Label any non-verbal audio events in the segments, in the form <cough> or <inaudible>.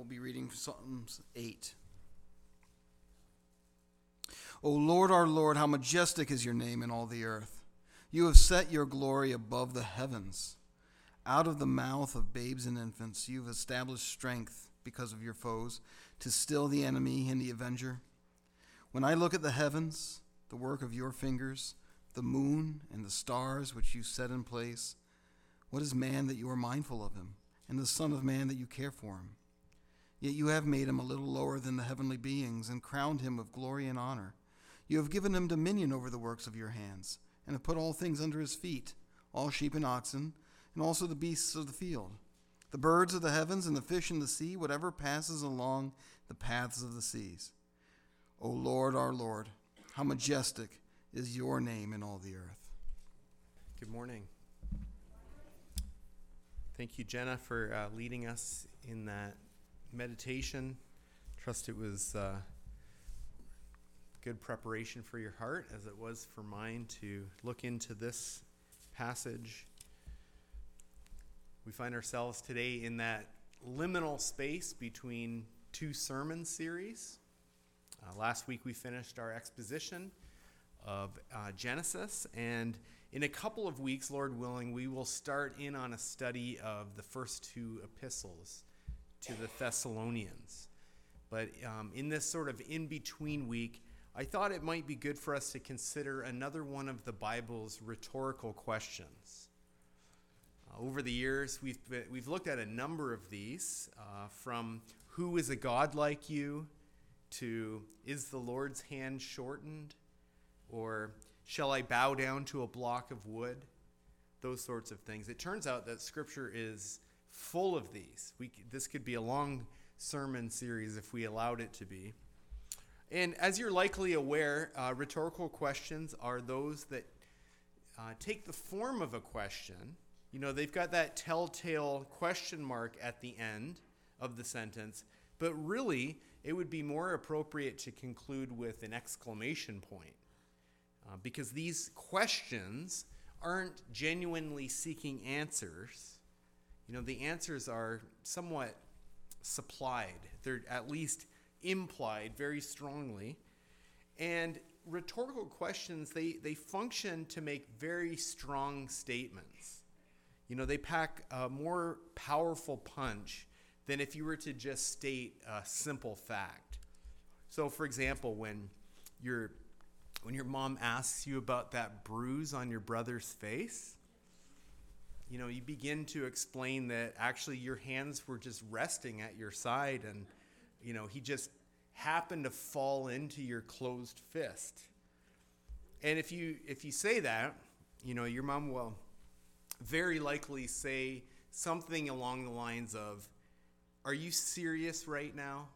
we'll be reading Psalms 8. O Lord, our Lord, how majestic is your name in all the earth. You have set your glory above the heavens. Out of the mouth of babes and infants, you have established strength because of your foes, to still the enemy and the avenger. When I look at the heavens, the work of your fingers, the moon and the stars which you set in place, what is man that you are mindful of him, and the Son of Man that you care for him? Yet you have made him a little lower than the heavenly beings, and crowned him with glory and honor. You have given him dominion over the works of your hands, and have put all things under his feet, all sheep and oxen, and also the beasts of the field, the birds of the heavens, and the fish in the sea, whatever passes along the paths of the seas. O Lord, our Lord, how majestic is your name in all the earth. Good morning. Thank you, Jenna, for uh, leading us in that meditation. Trust it was uh, good preparation for your heart, as it was for mine to look into this passage. We find ourselves today in that liminal space between two sermon series. Uh, last week we finished our exposition of uh, Genesis, and in a couple of weeks, Lord willing, we will start in on a study of the first two epistles to the Thessalonians. But um, in this sort of in between week, I thought it might be good for us to consider another one of the Bible's rhetorical questions. Uh, over the years, we've, been, we've looked at a number of these, uh, from who is a God like you to is the Lord's hand shortened or shall I bow down to a block of wood? Those sorts of things. It turns out that Scripture is full of these. We, this could be a long sermon series if we allowed it to be. And as you're likely aware, uh, rhetorical questions are those that uh, take the form of a question. You know, they've got that telltale question mark at the end of the sentence, but really, it would be more appropriate to conclude with an exclamation point. Uh, because these questions aren't genuinely seeking answers. You know, the answers are somewhat supplied, they're at least implied very strongly. And rhetorical questions, they, they function to make very strong statements. You know, they pack a more powerful punch than if you were to just state a simple fact. So, for example, when you're when your mom asks you about that bruise on your brother's face, you know, you begin to explain that actually your hands were just resting at your side and, you know, he just happened to fall into your closed fist. And if you if you say that, you know, your mom will very likely say something along the lines of, "Are you serious right now?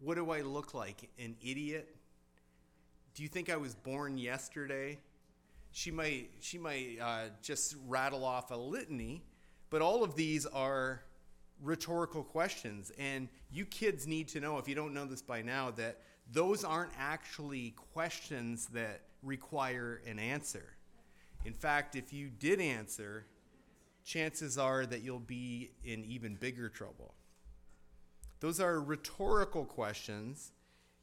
What do I look like? An idiot?" do you think I was born yesterday? She might, she might uh, just rattle off a litany, but all of these are rhetorical questions. And you kids need to know, if you don't know this by now, that those aren't actually questions that require an answer. In fact, if you did answer, chances are that you'll be in even bigger trouble. Those are rhetorical questions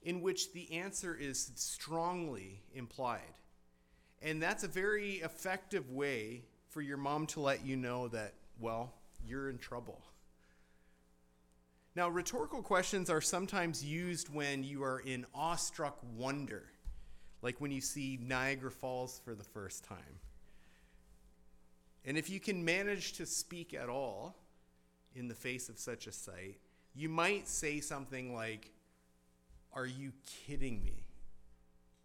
in which the answer is strongly implied. And that's a very effective way for your mom to let you know that, well, you're in trouble. Now, rhetorical questions are sometimes used when you are in awestruck wonder, like when you see Niagara Falls for the first time. And if you can manage to speak at all in the face of such a sight, you might say something like, are you kidding me?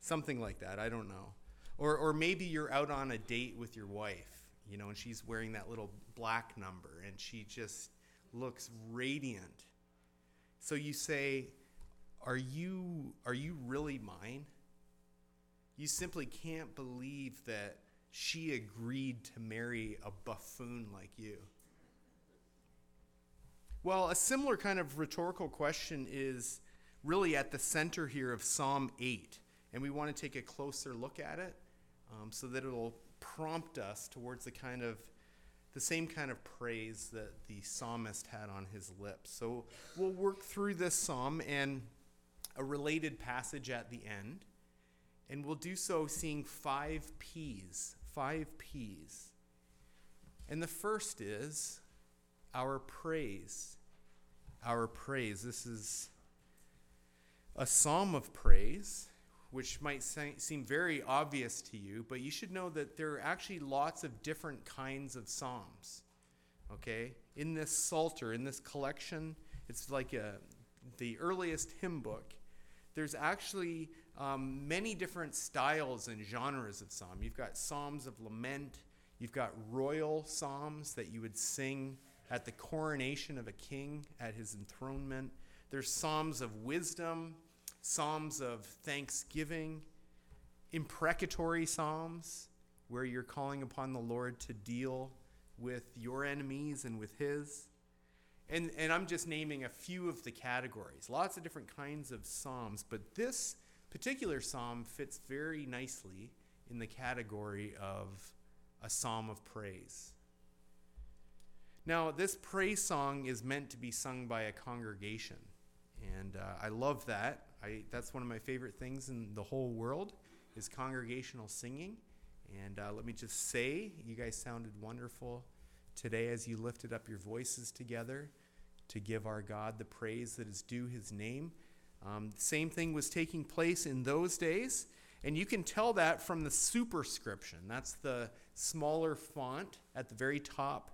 Something like that. I don't know. Or, or maybe you're out on a date with your wife, you know, and she's wearing that little black number and she just looks radiant. So you say, are you, are you really mine? You simply can't believe that she agreed to marry a buffoon like you. Well, a similar kind of rhetorical question is really at the center here of Psalm 8. And we want to take a closer look at it um, so that it'll prompt us towards the kind of the same kind of praise that the psalmist had on his lips. So we'll work through this psalm and a related passage at the end. And we'll do so seeing five P's. Five P's. And the first is our praise. Our praise. This is a psalm of praise, which might seem very obvious to you, but you should know that there are actually lots of different kinds of psalms. Okay? In this Psalter, in this collection, it's like a, the earliest hymn book. There's actually um, many different styles and genres of psalm. You've got psalms of lament, you've got royal psalms that you would sing at the coronation of a king, at his enthronement. There's psalms of wisdom, psalms of thanksgiving, imprecatory psalms where you're calling upon the Lord to deal with your enemies and with his. And, and I'm just naming a few of the categories. Lots of different kinds of psalms, but this particular psalm fits very nicely in the category of a psalm of praise. Now, this praise song is meant to be sung by a congregation, and uh, I love that. I, that's one of my favorite things in the whole world is congregational singing. And uh, let me just say, you guys sounded wonderful today as you lifted up your voices together to give our God the praise that is due his name. Um, same thing was taking place in those days. And you can tell that from the superscription. That's the smaller font at the very top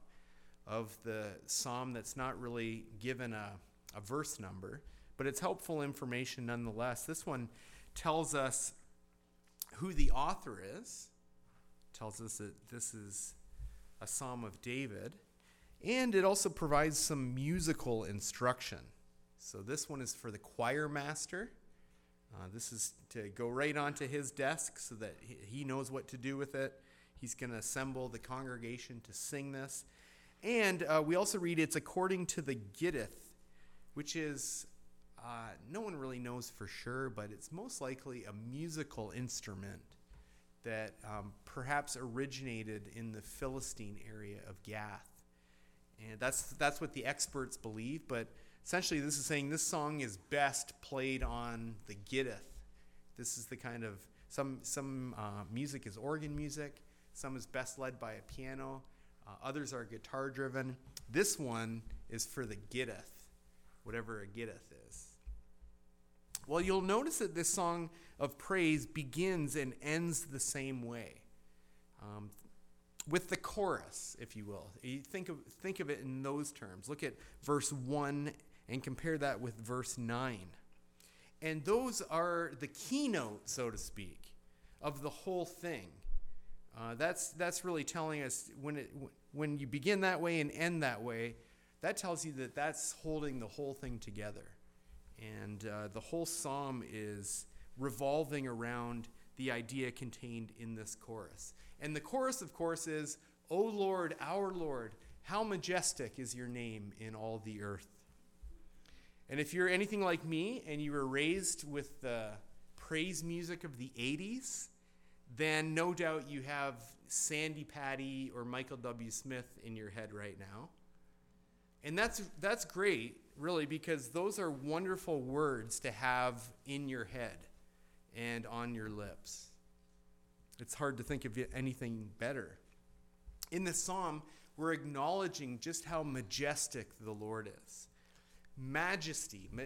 of the psalm that's not really given a, a verse number, but it's helpful information nonetheless. This one tells us who the author is, tells us that this is a psalm of David, and it also provides some musical instruction. So this one is for the choir master. Uh, this is to go right onto his desk so that he knows what to do with it. He's going to assemble the congregation to sing this. And uh, we also read it's according to the Gittith, which is, uh, no one really knows for sure, but it's most likely a musical instrument that um, perhaps originated in the Philistine area of Gath. And that's, that's what the experts believe, but essentially this is saying this song is best played on the gittith. This is the kind of some some uh, music is organ music, some is best led by a piano, uh, others are guitar driven. This one is for the gittith, whatever a gittith is. Well, you'll notice that this song of praise begins and ends the same way. Um, with the chorus, if you will. You think of, think of it in those terms. Look at verse 1 and compare that with verse 9. And those are the keynote, so to speak, of the whole thing. Uh, that's, that's really telling us when, it, when you begin that way and end that way, that tells you that that's holding the whole thing together. And uh, the whole psalm is revolving around the idea contained in this chorus. And the chorus, of course, is, O Lord, our Lord, how majestic is your name in all the earth. And if you're anything like me and you were raised with the praise music of the 80s, then no doubt you have Sandi Patty or Michael W. Smith in your head right now. And that's, that's great, really, because those are wonderful words to have in your head and on your lips. It's hard to think of anything better. In this psalm, we're acknowledging just how majestic the Lord is majesty, ma-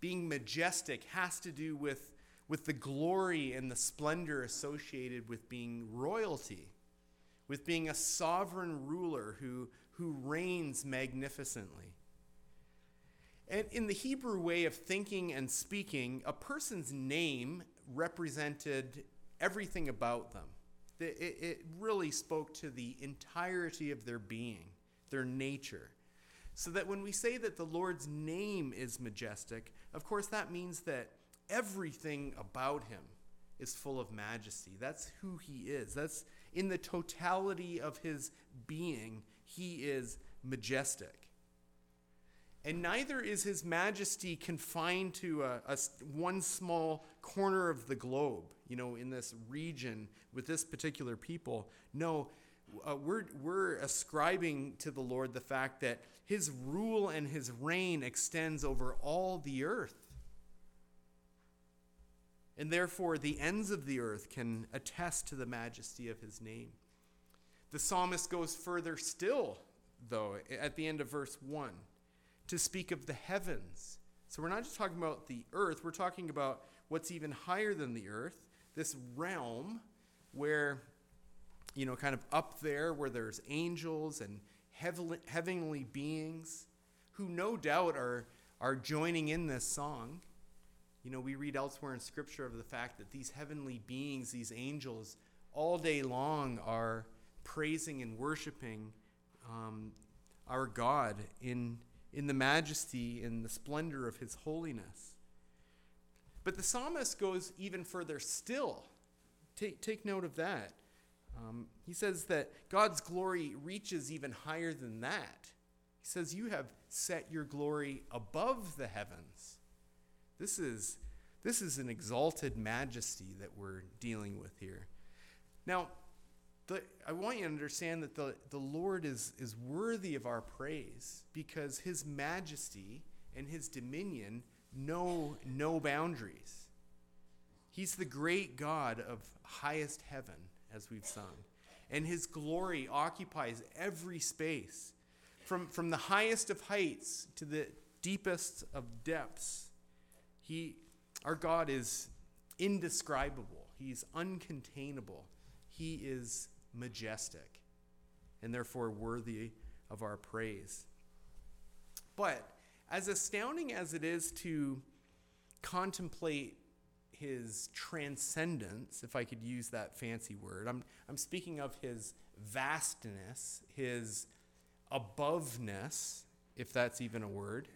being majestic, has to do with, with the glory and the splendor associated with being royalty, with being a sovereign ruler who, who reigns magnificently. And in the Hebrew way of thinking and speaking, a person's name represented everything about them. It, really spoke to the entirety of their being, their nature. So that when we say that the Lord's name is majestic, of course, that means that everything about him is full of majesty. That's who he is. That's in the totality of his being, he is majestic. And neither is his majesty confined to a, a, one small corner of the globe, you know, in this region with this particular people. No, uh, we're, we're ascribing to the Lord the fact that his rule and his reign extends over all the earth. And therefore, the ends of the earth can attest to the majesty of his name. The psalmist goes further still, though, at the end of verse 1, to speak of the heavens. So we're not just talking about the earth, we're talking about what's even higher than the earth, this realm where, you know, kind of up there where there's angels and heavenly, beings who no doubt are, are joining in this song. You know, we read elsewhere in Scripture of the fact that these heavenly beings, these angels, all day long are praising and worshiping um, our God in, in the majesty and the splendor of His holiness. But the psalmist goes even further still. Take, take note of that. Um, he says that God's glory reaches even higher than that. He says, You have set your glory above the heavens. This is, this is an exalted majesty that we're dealing with here. Now, the, I want you to understand that the, the Lord is, is worthy of our praise because his majesty and his dominion know no boundaries. He's the great God of highest heaven, as we've sung. And his glory occupies every space, from, from the highest of heights to the deepest of depths. He, our God is indescribable, he's uncontainable, he is majestic, and therefore worthy of our praise. But as astounding as it is to contemplate his transcendence, if I could use that fancy word, I'm, I'm speaking of his vastness, his aboveness, if that's even a word.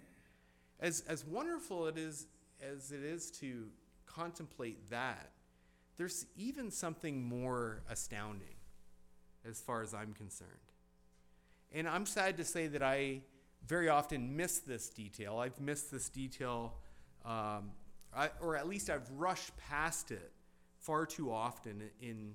As, as wonderful it is as it is to contemplate that, there's even something more astounding as far as I'm concerned. And I'm sad to say that I very often miss this detail. I've missed this detail, um, I, or at least I've rushed past it far too often in,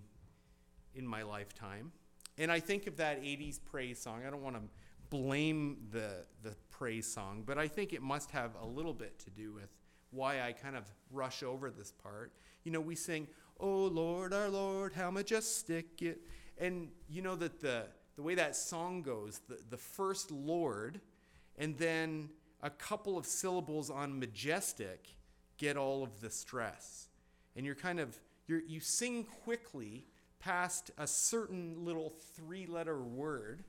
in my lifetime. And I think of that 80s praise song. I don't want to blame the, the praise song, but I think it must have a little bit to do with why I kind of rush over this part. You know, we sing, Oh Lord, our Lord, how majestic it. And you know that the, the way that song goes, the, the first Lord, and then a couple of syllables on majestic get all of the stress. And you're kind of, you're, you sing quickly past a certain little three letter word,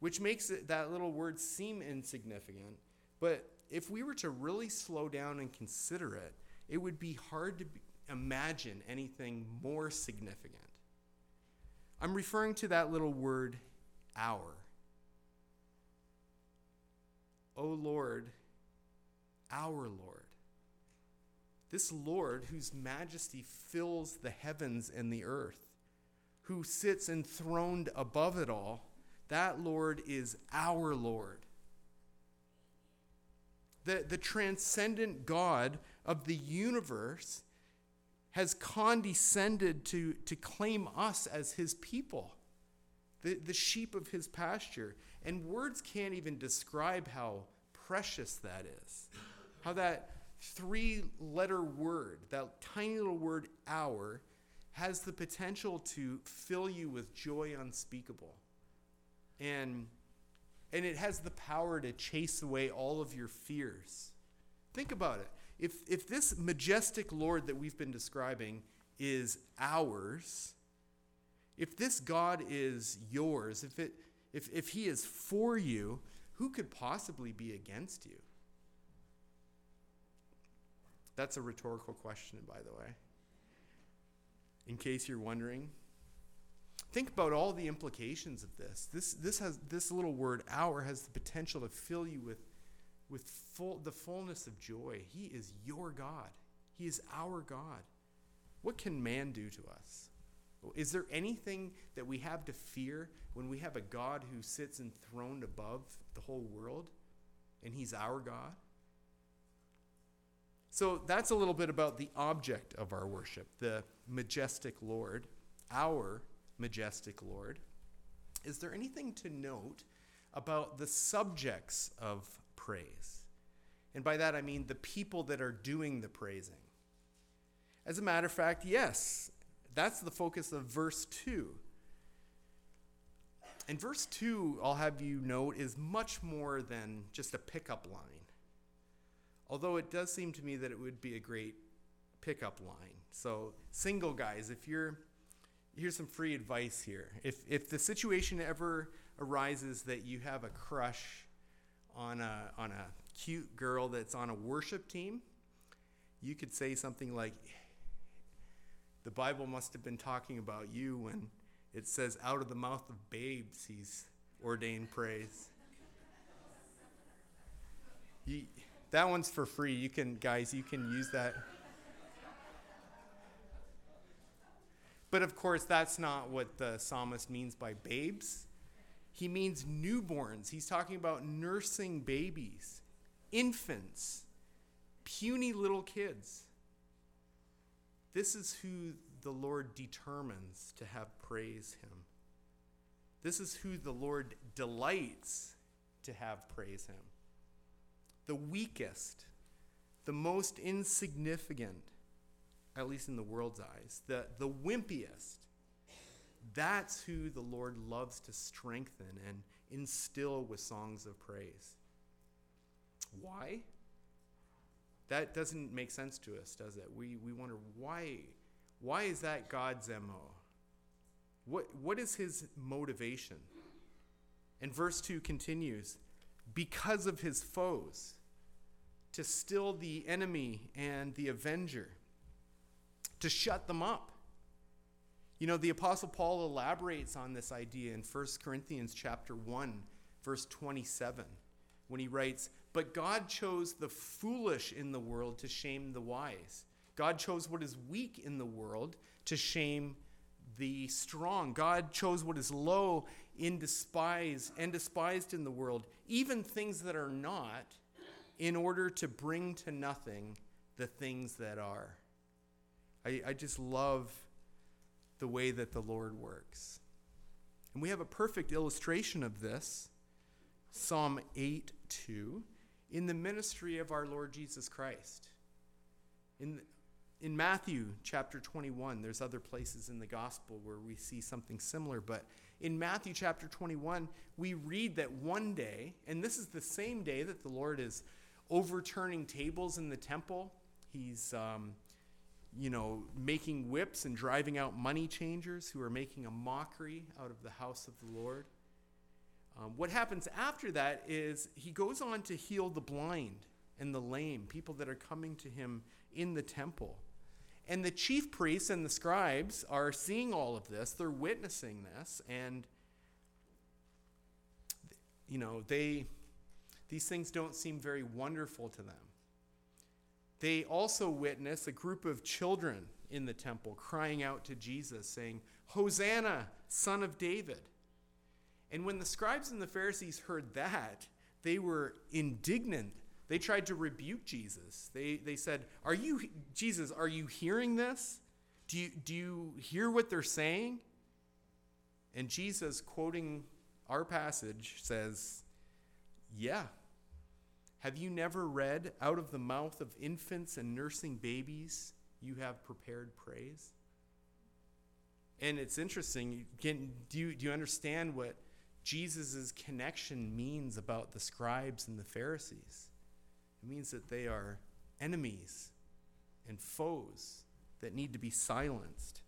which makes it, that little word seem insignificant. But if we were to really slow down and consider it, it would be hard to be, imagine anything more significant. I'm referring to that little word, our. O Lord, our Lord. This Lord, whose majesty fills the heavens and the earth, who sits enthroned above it all, that Lord is our Lord. The, the transcendent God of the universe has condescended to, to claim us as his people, the, the sheep of his pasture. And words can't even describe how precious that is. How that three letter word, that tiny little word, our, has the potential to fill you with joy unspeakable. And, and it has the power to chase away all of your fears. Think about it. If, if this majestic Lord that we've been describing is ours, if this God is yours, if, it, if, if he is for you, who could possibly be against you? That's a rhetorical question, by the way. In case you're wondering, think about all the implications of this. This, this, has, this little word, our, has the potential to fill you with with full, the fullness of joy. He is your God, He is our God. What can man do to us? Is there anything that we have to fear when we have a God who sits enthroned above the whole world and He's our God? So that's a little bit about the object of our worship, the majestic Lord. our majestic Lord, is there anything to note about the subjects of praise? And by that I mean the people that are doing the praising. As a matter of fact, yes, that's the focus of verse 2. And verse 2, I'll have you note, is much more than just a pickup line. Although it does seem to me that it would be a great pickup line. So, single guys, if you're here's some free advice here. If if the situation ever arises that you have a crush on a on a cute girl that's on a worship team, you could say something like the Bible must have been talking about you when it says out of the mouth of babes he's ordained praise. You, that one's for free. You can guys, you can use that But of course, that's not what the psalmist means by babes. He means newborns. He's talking about nursing babies, infants, puny little kids. This is who the Lord determines to have praise him. This is who the Lord delights to have praise him. The weakest, the most insignificant, at least in the world's eyes, the, the wimpiest. That's who the Lord loves to strengthen and instill with songs of praise. Why? That doesn't make sense to us, does it? We, we wonder why, why is that God's MO? What, what is his motivation? And verse 2 continues because of his foes, to still the enemy and the avenger to shut them up. You know, the apostle Paul elaborates on this idea in 1 Corinthians chapter 1, verse 27, when he writes, "But God chose the foolish in the world to shame the wise. God chose what is weak in the world to shame the strong. God chose what is low in despise and despised in the world, even things that are not, in order to bring to nothing the things that are." I, I just love the way that the Lord works. And we have a perfect illustration of this Psalm 8 2 in the ministry of our Lord Jesus Christ. In, in Matthew chapter 21, there's other places in the gospel where we see something similar, but in Matthew chapter 21, we read that one day, and this is the same day that the Lord is overturning tables in the temple, he's um, you know, making whips and driving out money changers who are making a mockery out of the house of the Lord. Um, what happens after that is he goes on to heal the blind and the lame, people that are coming to him in the temple. And the chief priests and the scribes are seeing all of this, they're witnessing this, and you know, they these things don't seem very wonderful to them. They also witness a group of children in the temple crying out to Jesus, saying, Hosanna, son of David. And when the scribes and the Pharisees heard that, they were indignant. They tried to rebuke Jesus. They, they said, Are you, Jesus, are you hearing this? Do you, do you hear what they're saying? And Jesus, quoting our passage, says, Yeah, have you never read, Out of the mouth of infants and nursing babies, you have prepared praise? And it's interesting. Can, do, you, do you understand what Jesus' connection means about the scribes and the Pharisees? It means that they are enemies and foes that need to be silenced.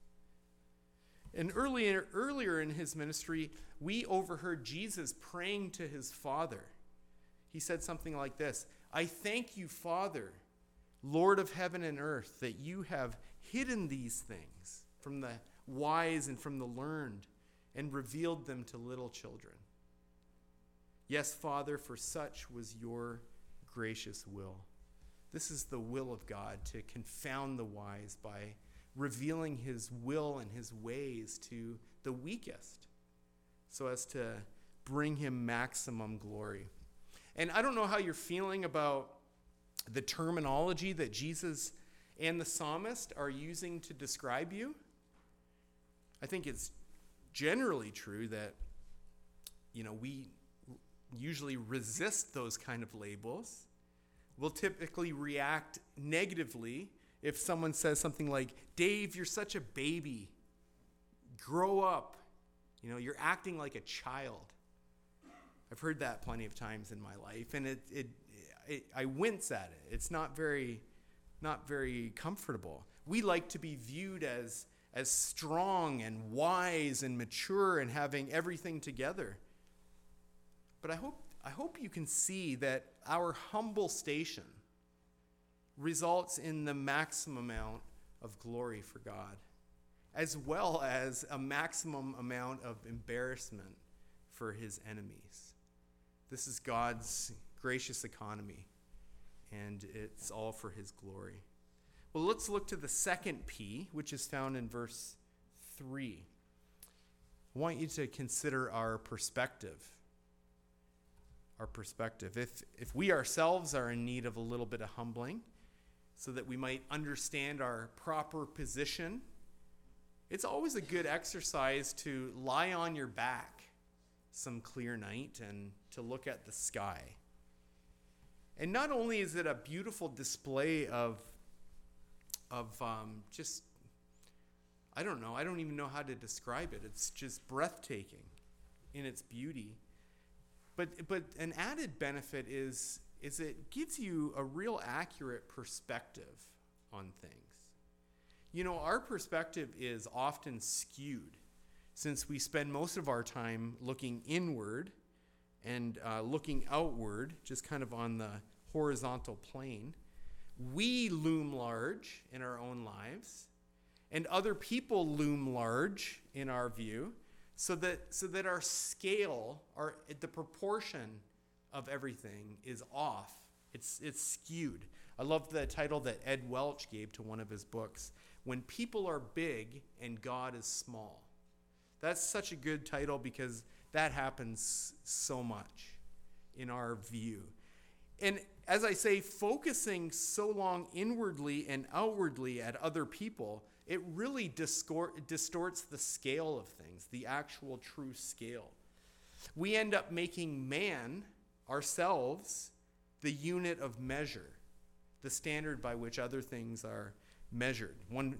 And earlier, earlier in his ministry, we overheard Jesus praying to his Father he said something like this I thank you, Father, Lord of heaven and earth, that you have hidden these things from the wise and from the learned and revealed them to little children. Yes, Father, for such was your gracious will. This is the will of God to confound the wise by revealing his will and his ways to the weakest so as to bring him maximum glory. And I don't know how you're feeling about the terminology that Jesus and the psalmist are using to describe you. I think it's generally true that, you know, we usually resist those kind of labels. We'll typically react negatively if someone says something like, Dave, you're such a baby. Grow up. You know, you're acting like a child. I've heard that plenty of times in my life, and it, it, it, I wince at it. It's not very, not very comfortable. We like to be viewed as, as strong and wise and mature and having everything together. But I hope, I hope you can see that our humble station results in the maximum amount of glory for God, as well as a maximum amount of embarrassment for his enemies. This is God's gracious economy, and it's all for his glory. Well, let's look to the second P, which is found in verse 3. I want you to consider our perspective. Our perspective. If, if we ourselves are in need of a little bit of humbling, so that we might understand our proper position, it's always a good exercise to lie on your back some clear night and to look at the sky. And not only is it a beautiful display of, of um, just, I don't know, I don't even know how to describe it. It's just breathtaking in its beauty. But, but an added benefit is, is it gives you a real accurate perspective on things. You know, our perspective is often skewed since we spend most of our time looking inward and uh, looking outward, just kind of on the horizontal plane. We loom large in our own lives, and other people loom large in our view, so that so that our scale, our the proportion of everything is off. It's it's skewed. I love the title that Ed Welch gave to one of his books. When people are big and God is small. That's such a good title because that happens so much in our view. And as I say, focusing so long inwardly and outwardly at other people, it really distorts the scale of things, the actual true scale. We end up making man, ourselves, the unit of measure, the standard by which other things are measured. One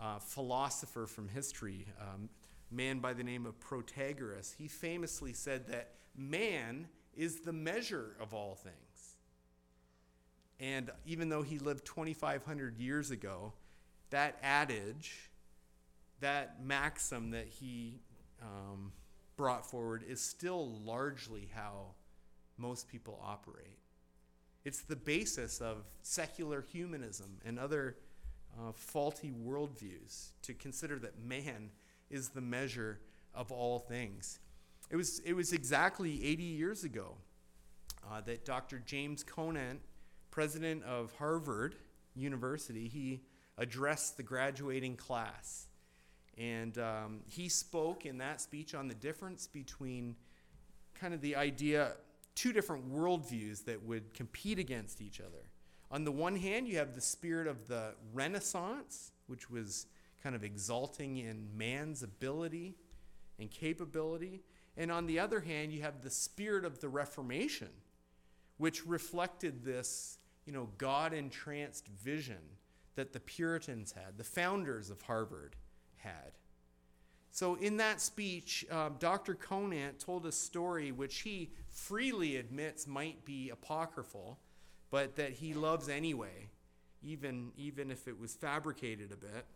uh, philosopher from history, um, man by the name of Protagoras, he famously said that man is the measure of all things. And even though he lived 2,500 years ago, that adage, that maxim that he um, brought forward is still largely how most people operate. It's the basis of secular humanism and other uh, faulty worldviews to consider that man is the measure of all things. It was, it was exactly 80 years ago uh, that Dr. James Conant, president of Harvard University, he addressed the graduating class. And um, he spoke in that speech on the difference between kind of the idea, two different worldviews that would compete against each other. On the one hand, you have the spirit of the Renaissance, which was kind of exalting in man's ability and capability. And on the other hand, you have the spirit of the Reformation, which reflected this, you know, God entranced vision that the Puritans had, the founders of Harvard had. So, in that speech, uh, Dr. Conant told a story which he freely admits might be apocryphal, but that he loves anyway, even, even if it was fabricated a bit.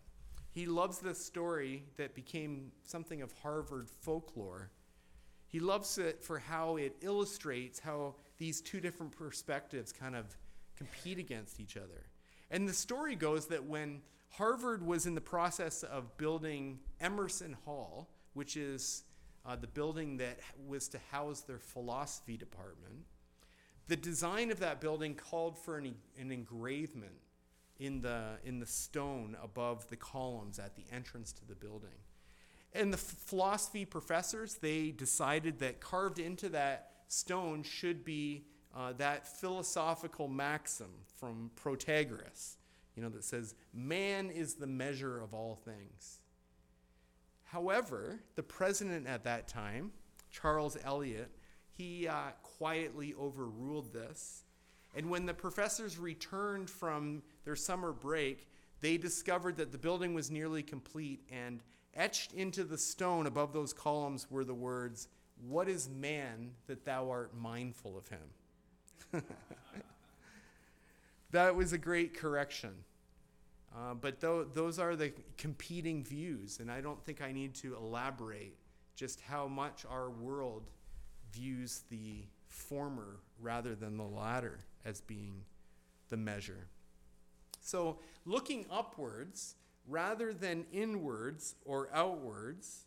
He loves this story that became something of Harvard folklore. He loves it for how it illustrates how these two different perspectives kind of compete against each other. And the story goes that when Harvard was in the process of building Emerson Hall, which is uh, the building that was to house their philosophy department, the design of that building called for an, an engravement in the, in the stone above the columns at the entrance to the building. And the philosophy professors, they decided that carved into that stone should be uh, that philosophical maxim from Protagoras, you know, that says, man is the measure of all things. However, the president at that time, Charles Eliot, he uh, quietly overruled this. And when the professors returned from their summer break, they discovered that the building was nearly complete, and etched into the stone above those columns were the words, What is man that thou art mindful of him? <laughs> that was a great correction. Uh, but th- those are the competing views, and I don't think I need to elaborate just how much our world views the former rather than the latter as being the measure. So, looking upwards rather than inwards or outwards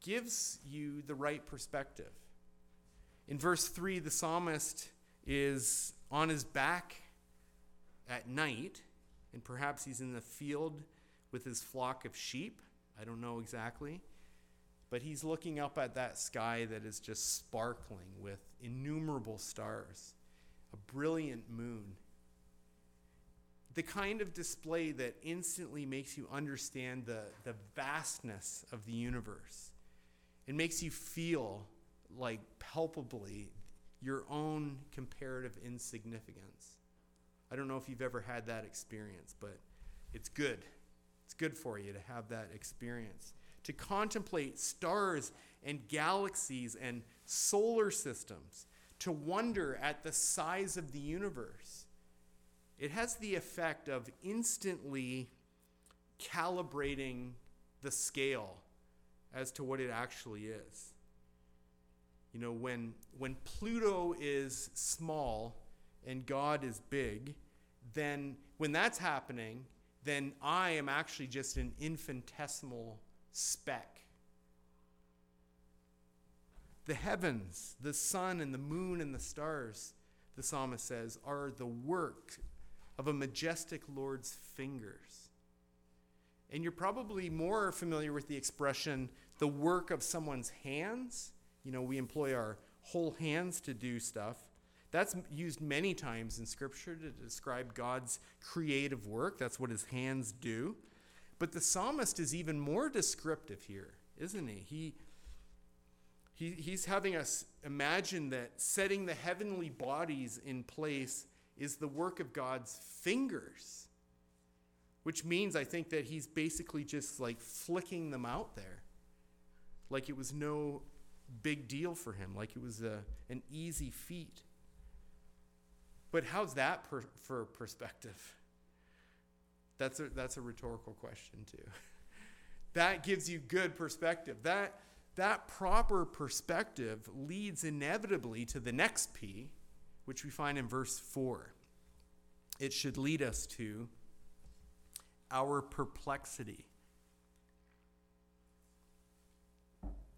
gives you the right perspective. In verse 3, the psalmist is on his back at night, and perhaps he's in the field with his flock of sheep. I don't know exactly. But he's looking up at that sky that is just sparkling with innumerable stars, a brilliant moon. The kind of display that instantly makes you understand the, the vastness of the universe. It makes you feel like palpably your own comparative insignificance. I don't know if you've ever had that experience, but it's good. It's good for you to have that experience to contemplate stars and galaxies and solar systems, to wonder at the size of the universe. It has the effect of instantly calibrating the scale as to what it actually is. You know, when, when Pluto is small and God is big, then when that's happening, then I am actually just an infinitesimal speck. The heavens, the sun and the moon and the stars, the psalmist says, are the work of a majestic Lord's fingers. And you're probably more familiar with the expression, the work of someone's hands. You know, we employ our whole hands to do stuff. That's used many times in Scripture to describe God's creative work. That's what his hands do. But the psalmist is even more descriptive here, isn't he? He, he he's having us imagine that setting the heavenly bodies in place is the work of God's fingers, which means I think that he's basically just like flicking them out there, like it was no big deal for him, like it was a, an easy feat. But how's that per, for perspective? That's a, that's a rhetorical question, too. <laughs> that gives you good perspective. That, that proper perspective leads inevitably to the next P, which we find in verse 4. It should lead us to our perplexity.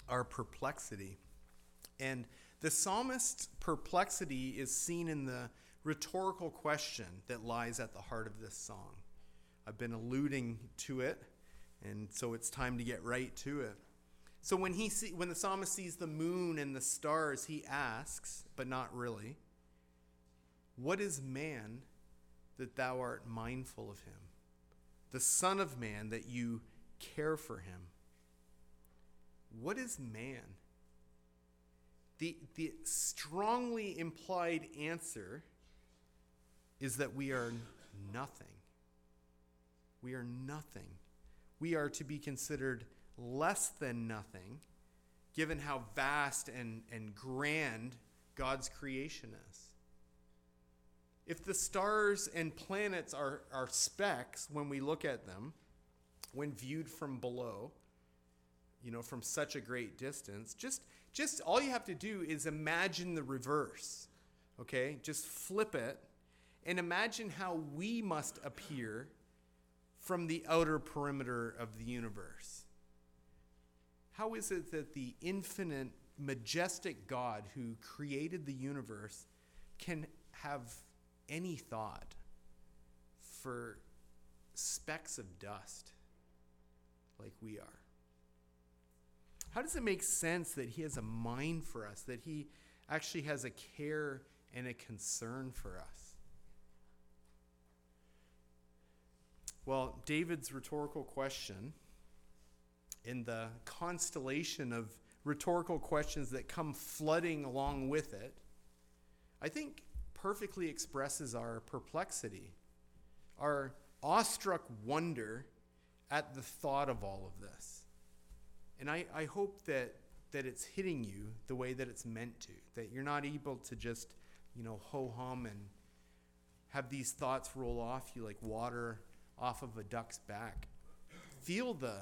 Our perplexity. And the psalmist's perplexity is seen in the rhetorical question that lies at the heart of this song. I've been alluding to it, and so it's time to get right to it. So when he see, when the psalmist sees the moon and the stars, he asks, but not really, "What is man that thou art mindful of him? The son of man that you care for him?" What is man? The, the strongly implied answer is that we are nothing. We are nothing. We are to be considered less than nothing, given how vast and, and grand God's creation is. If the stars and planets are, are specks when we look at them, when viewed from below, you know, from such a great distance, just, just all you have to do is imagine the reverse, okay? Just flip it and imagine how we must appear from the outer perimeter of the universe? How is it that the infinite, majestic God who created the universe can have any thought for specks of dust like we are? How does it make sense that He has a mind for us, that He actually has a care and a concern for us? Well, David's rhetorical question and the constellation of rhetorical questions that come flooding along with it, I think perfectly expresses our perplexity, our awestruck wonder at the thought of all of this. And I, I hope that, that it's hitting you the way that it's meant to, that you're not able to just, you know, ho hum and have these thoughts roll off you like water off of a duck's back. Feel the,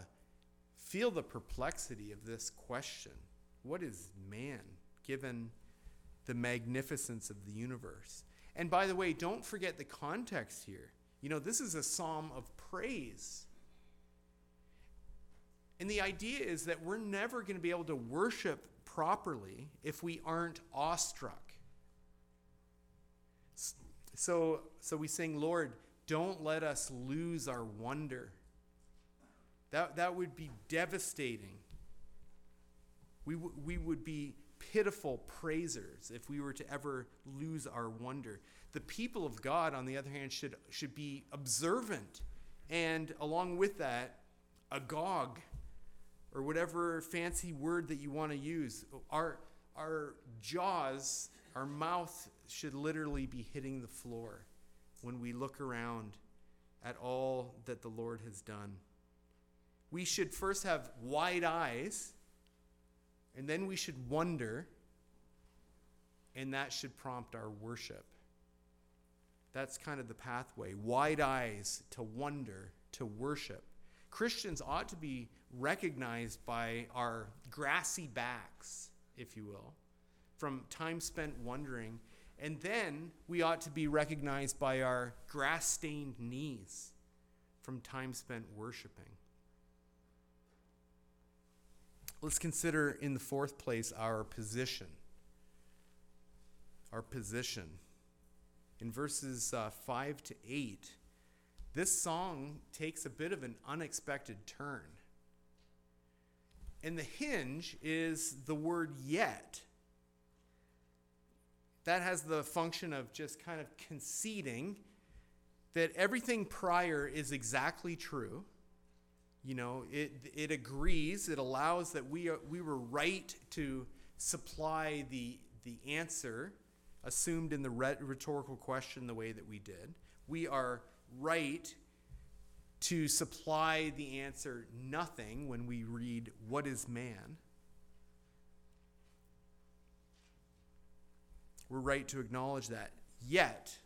feel the perplexity of this question. What is man given the magnificence of the universe? And by the way, don't forget the context here. You know, this is a psalm of praise. And the idea is that we're never going to be able to worship properly if we aren't awestruck. So, so we sing, Lord, don't let us lose our wonder. That, that would be devastating. We, w- we would be pitiful praisers if we were to ever lose our wonder. The people of God, on the other hand, should, should be observant and, along with that, agog or whatever fancy word that you want to use. Our, our jaws, our mouth should literally be hitting the floor when we look around at all that the Lord has done. We should first have wide eyes, and then we should wonder, and that should prompt our worship. That's kind of the pathway wide eyes to wonder, to worship. Christians ought to be recognized by our grassy backs, if you will, from time spent wondering. And then we ought to be recognized by our grass stained knees from time spent worshiping. Let's consider, in the fourth place, our position. Our position. In verses uh, 5 to 8, this song takes a bit of an unexpected turn. And the hinge is the word yet. That has the function of just kind of conceding that everything prior is exactly true. You know, it, it agrees, it allows that we, are, we were right to supply the, the answer assumed in the rhetorical question the way that we did. We are right to supply the answer nothing when we read, What is man? We're right to acknowledge that. Yet,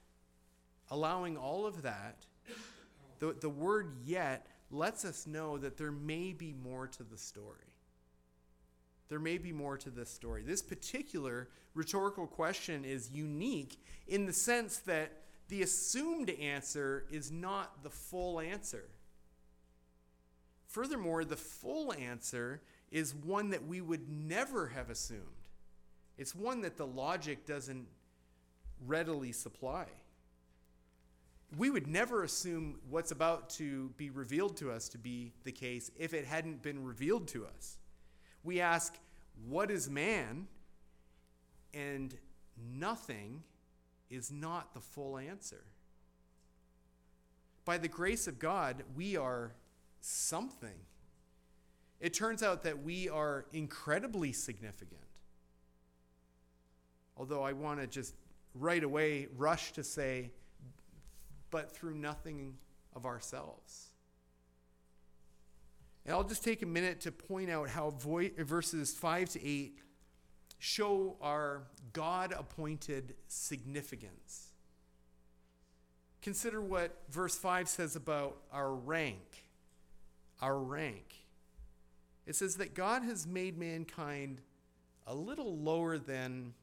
allowing all of that, the, the word yet lets us know that there may be more to the story. There may be more to this story. This particular rhetorical question is unique in the sense that the assumed answer is not the full answer. Furthermore, the full answer is one that we would never have assumed. It's one that the logic doesn't readily supply. We would never assume what's about to be revealed to us to be the case if it hadn't been revealed to us. We ask, What is man? And nothing is not the full answer. By the grace of God, we are something. It turns out that we are incredibly significant. Although I want to just right away rush to say, but through nothing of ourselves. And I'll just take a minute to point out how vo- verses 5 to 8 show our God appointed significance. Consider what verse 5 says about our rank. Our rank. It says that God has made mankind a little lower than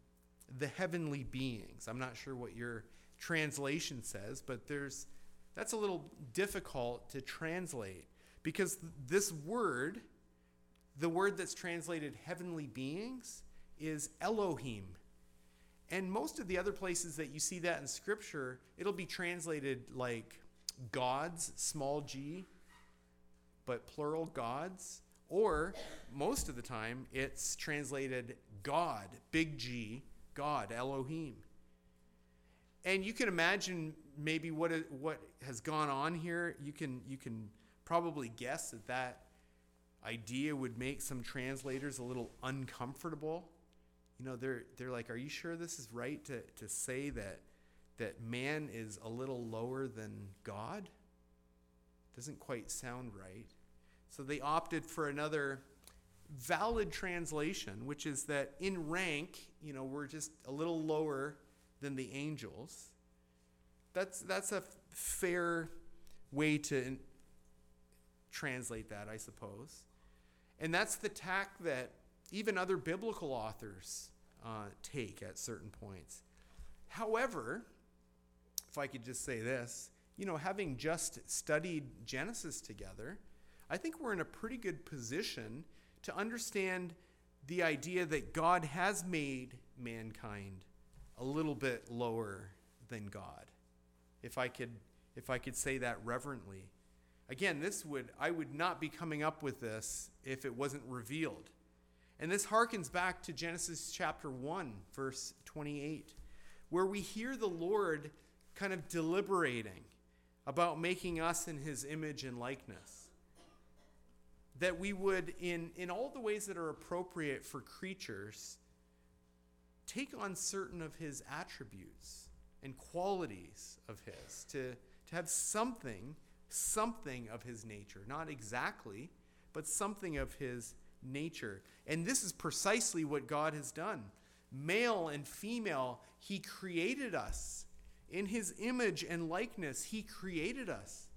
the heavenly beings. I'm not sure what your translation says, but there's that's a little difficult to translate because this word, the word that's translated heavenly beings, is Elohim. And most of the other places that you see that in Scripture, it'll be translated like gods, small g, but plural gods. Or most of the time, it's translated God, big G, God, Elohim. And you can imagine maybe what, what has gone on here. You can, you can probably guess that that idea would make some translators a little uncomfortable. You know, they're they're like, "Are you sure this is right to to say that that man is a little lower than God?" Doesn't quite sound right. So they opted for another valid translation, which is that in rank, you know, we're just a little lower than the angels. That's that's a fair way to translate that, I suppose. And that's the tack that even other biblical authors uh, take at certain points. However, if I could just say this, you know, having just studied Genesis together, I think we're in a pretty good position to understand the idea that God has made mankind a little bit lower than God. If I could if I could say that reverently. Again, this would I would not be coming up with this if it wasn't revealed. And this harkens back to Genesis chapter 1, verse 28, where we hear the Lord kind of deliberating about making us in his image and likeness. That we would, in, in all the ways that are appropriate for creatures, take on certain of his attributes and qualities of his, to, to have something something of his nature. Not exactly, but something of his nature. And this is precisely what God has done. Male and female, he created us. In his image and likeness, he created us.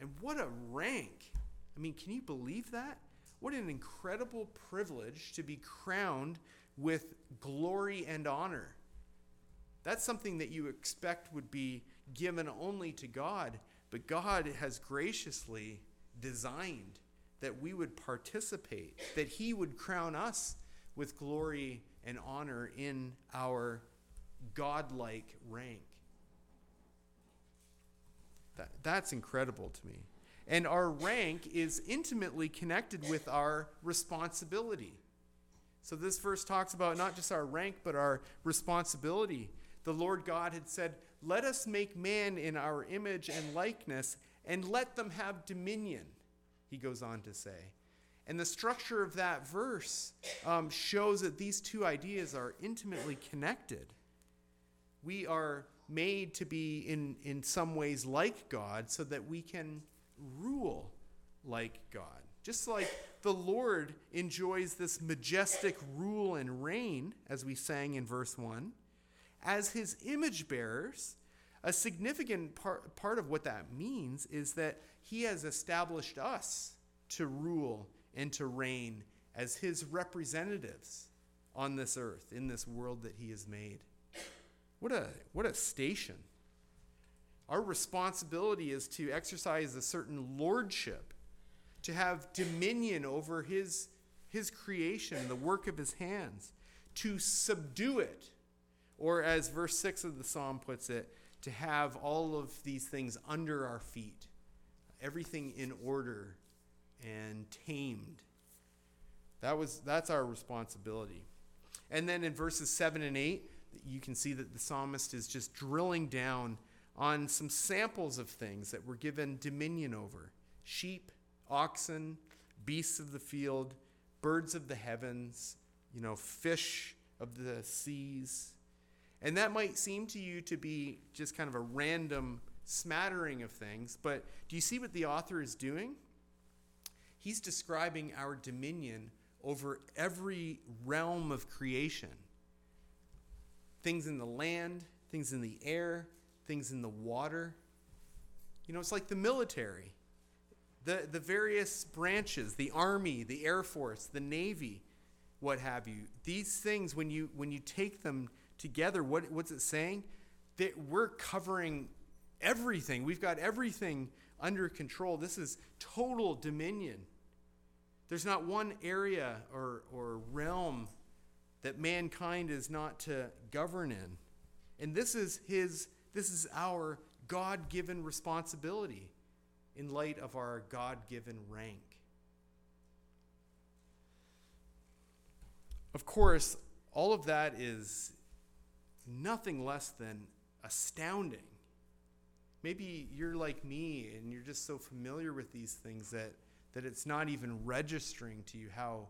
And what a rank! I mean, can you believe that? What an incredible privilege to be crowned with glory and honor. That's something that you expect would be given only to God. But God has graciously designed that we would participate, that He would crown us with glory and honor in our godlike rank. That, that's incredible to me. And our rank is intimately connected with our responsibility. So this verse talks about not just our rank, but our responsibility. The Lord God had said, let us make man in our image and likeness, and let them have dominion, he goes on to say. And the structure of that verse um, shows that these two ideas are intimately connected. We are made to be, in, in some ways, like God so that we can rule like God. Just like the Lord enjoys this majestic rule and reign, as we sang in verse 1 as his image bearers, a significant part, part of what that means is that he has established us to rule and to reign as his representatives on this earth, in this world that he has made. What a, what a station. Our responsibility is to exercise a certain lordship, to have dominion over his, his creation, the work of his hands, to subdue it or, as verse 6 of the psalm puts it, to have all of these things under our feet, everything in order and tamed. That was, that's our responsibility. And then in verses 7 and 8, you can see that the psalmist is just drilling down on some samples of things that were given dominion over sheep, oxen, beasts of the field, birds of the heavens, you know, fish of the seas. And that might seem to you to be just kind of a random smattering of things, but do you see what the author is doing? He's describing our dominion over every realm of creation things in the land, things in the air, things in the water. You know, it's like the military. The, the various branches, the army, the air force, the navy, what have you. These things, when you when you take them together, what, what's it saying? That we're covering everything. We've got everything under control. This is total dominion. There's not one area or, or realm that mankind is not to govern in. And this is his this is our God-given responsibility in light of our God-given rank. Of course, all of that is nothing less than astounding. Maybe you're like me and you're just so familiar with these things that, that it's not even registering to you how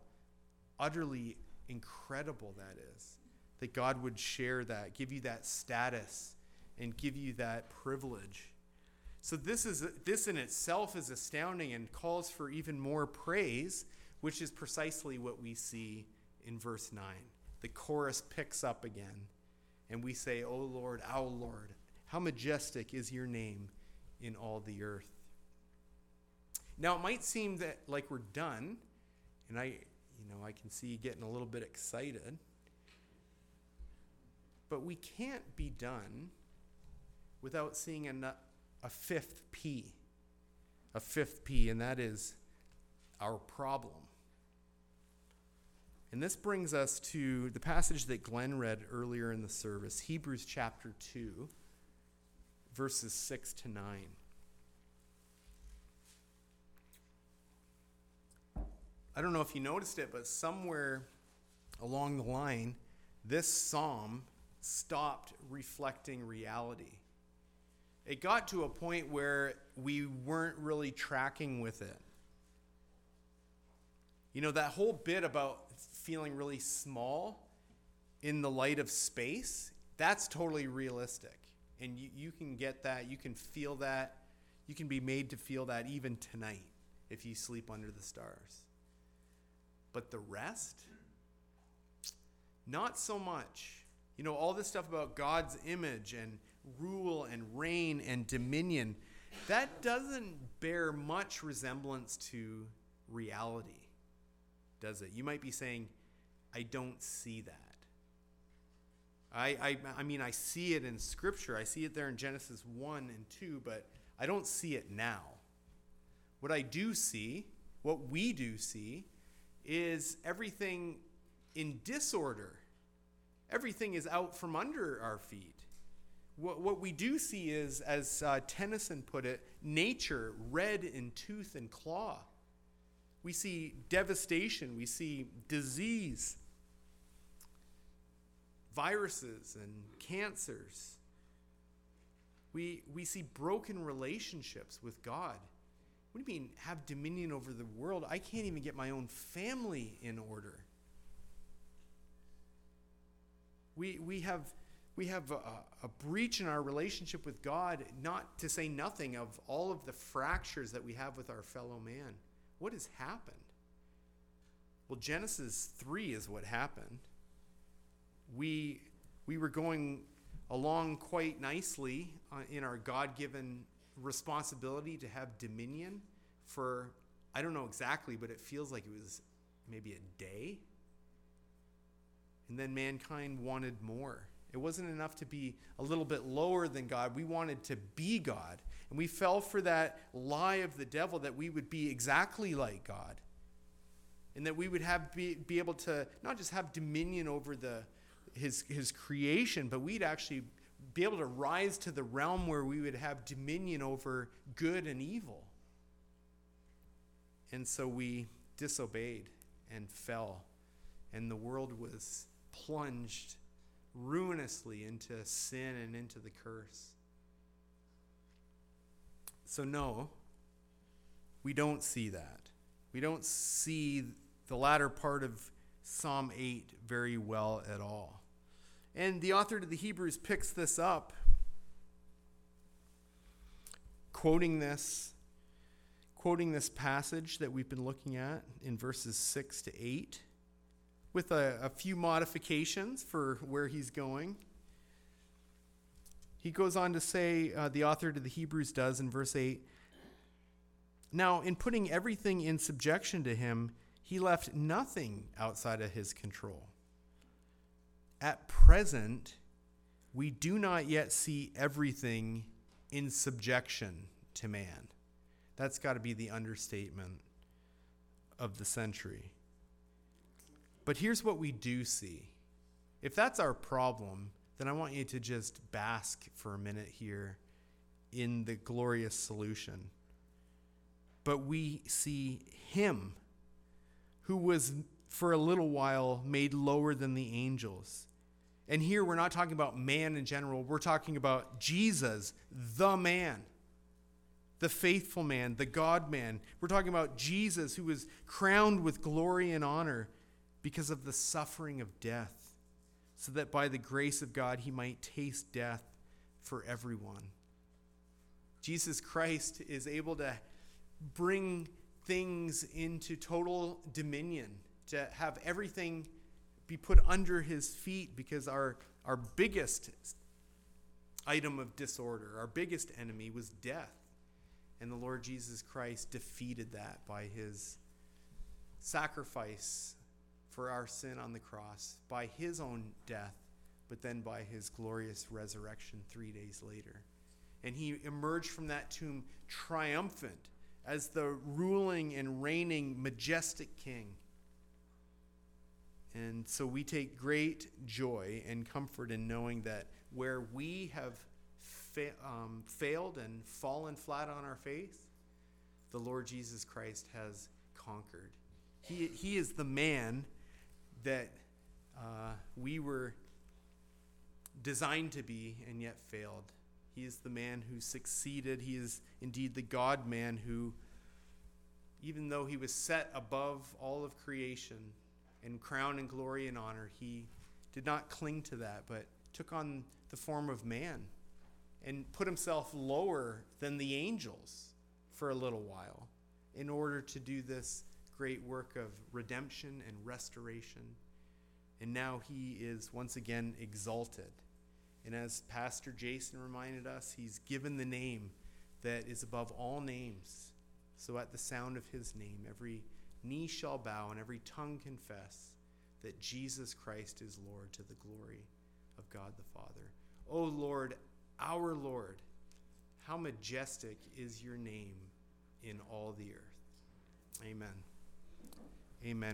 utterly incredible that is. That God would share that, give you that status, and give you that privilege. So this is this in itself is astounding and calls for even more praise, which is precisely what we see in verse 9. The chorus picks up again, and we say, "O Lord, our Lord, how majestic is your name in all the earth." Now it might seem that like we're done, and I, you know, I can see you getting a little bit excited. But we can't be done without seeing a, fifth P. A fifth P, and that is our problem. And this brings us to the passage that Glenn read earlier in the service, Hebrews chapter 2, verses 6 to 9. I don't know if you noticed it, but somewhere along the line, this psalm stopped reflecting reality. It got to a point where we weren't really tracking with it. You know, that whole bit about feeling really small in the light of space, that's totally realistic. And you, you can get that, you can feel that, you can be made to feel that even tonight if you sleep under the stars. But the rest, not so much. You know, all this stuff about God's image and rule and reign and dominion, that doesn't bear much resemblance to reality, does it? You might be saying, I don't see that. I, I, I mean, I see it in Scripture. I see it there in Genesis 1 and 2, but I don't see it now. What I do see, what we do see, is everything in disorder. Everything is out from under our feet. What, what we do see is, as uh, Tennyson put it, nature red in tooth and claw. We see devastation, we see disease, viruses and cancers. We, we see broken relationships with God. What do you mean, have dominion over the world? I can't even get my own family in order. We, we have, we have a, a breach in our relationship with God, not to say nothing of all of the fractures that we have with our fellow man. What has happened? Well, Genesis 3 is what happened. We, we were going along quite nicely uh, in our God given responsibility to have dominion for, I don't know exactly, but it feels like it was maybe a day. And then mankind wanted more. It wasn't enough to be a little bit lower than God. We wanted to be God. And we fell for that lie of the devil that we would be exactly like God. And that we would have be, be able to not just have dominion over the his his creation, but we'd actually be able to rise to the realm where we would have dominion over good and evil. And so we disobeyed and fell, and the world was plunged ruinously into sin and into the curse. So, no, we don't see that. We don't see the latter part of Psalm 8 very well at all. And the author to the Hebrews picks this up, quoting this quoting this passage that we've been looking at in verses 6 to 8 with a, a few modifications for where he's going. He goes on to say, uh, the author to the Hebrews does in verse 8 Now, in putting everything in subjection to him, he left nothing outside of his control. At present, we do not yet see everything in subjection to man. That's got to be the understatement of the century. But here's what we do see. If that's our problem, then I want you to just bask for a minute here in the glorious solution. But we see him who was for a little while made lower than the angels. And here we're not talking about man in general, we're talking about Jesus, the man the faithful man, the God man. We're talking about Jesus who was crowned with glory and honor because of the suffering of death, so that by the grace of God he might taste death for everyone. Jesus Christ is able to bring things into total dominion, to have everything be put under his feet because our, our biggest item of disorder, our biggest enemy was death. And the Lord Jesus Christ defeated that by his sacrifice for our sin on the cross, by his own death, but then by his glorious resurrection three days later. And he emerged from that tomb triumphant as the ruling and reigning majestic king. And so we take great joy and comfort in knowing that where we have fa- um, failed and fallen flat on our face, the Lord Jesus Christ has conquered. He, he is the man that uh, we were designed to be and yet failed. He is the man who succeeded. He is indeed the God man who, even though he was set above all of creation and crowned in glory and honor, he did not cling to that, but took on the form of man and put himself lower than the angels for a little while in order to do this great work of redemption and restoration. And now he is once again exalted. And as Pastor Jason reminded us, he's given the name that is above all names. So at the sound of his name, every knee shall bow and every tongue confess that Jesus Christ is Lord to the glory of God the Father. O Lord, our Lord, how majestic is your name in all the earth. Amen. Amen.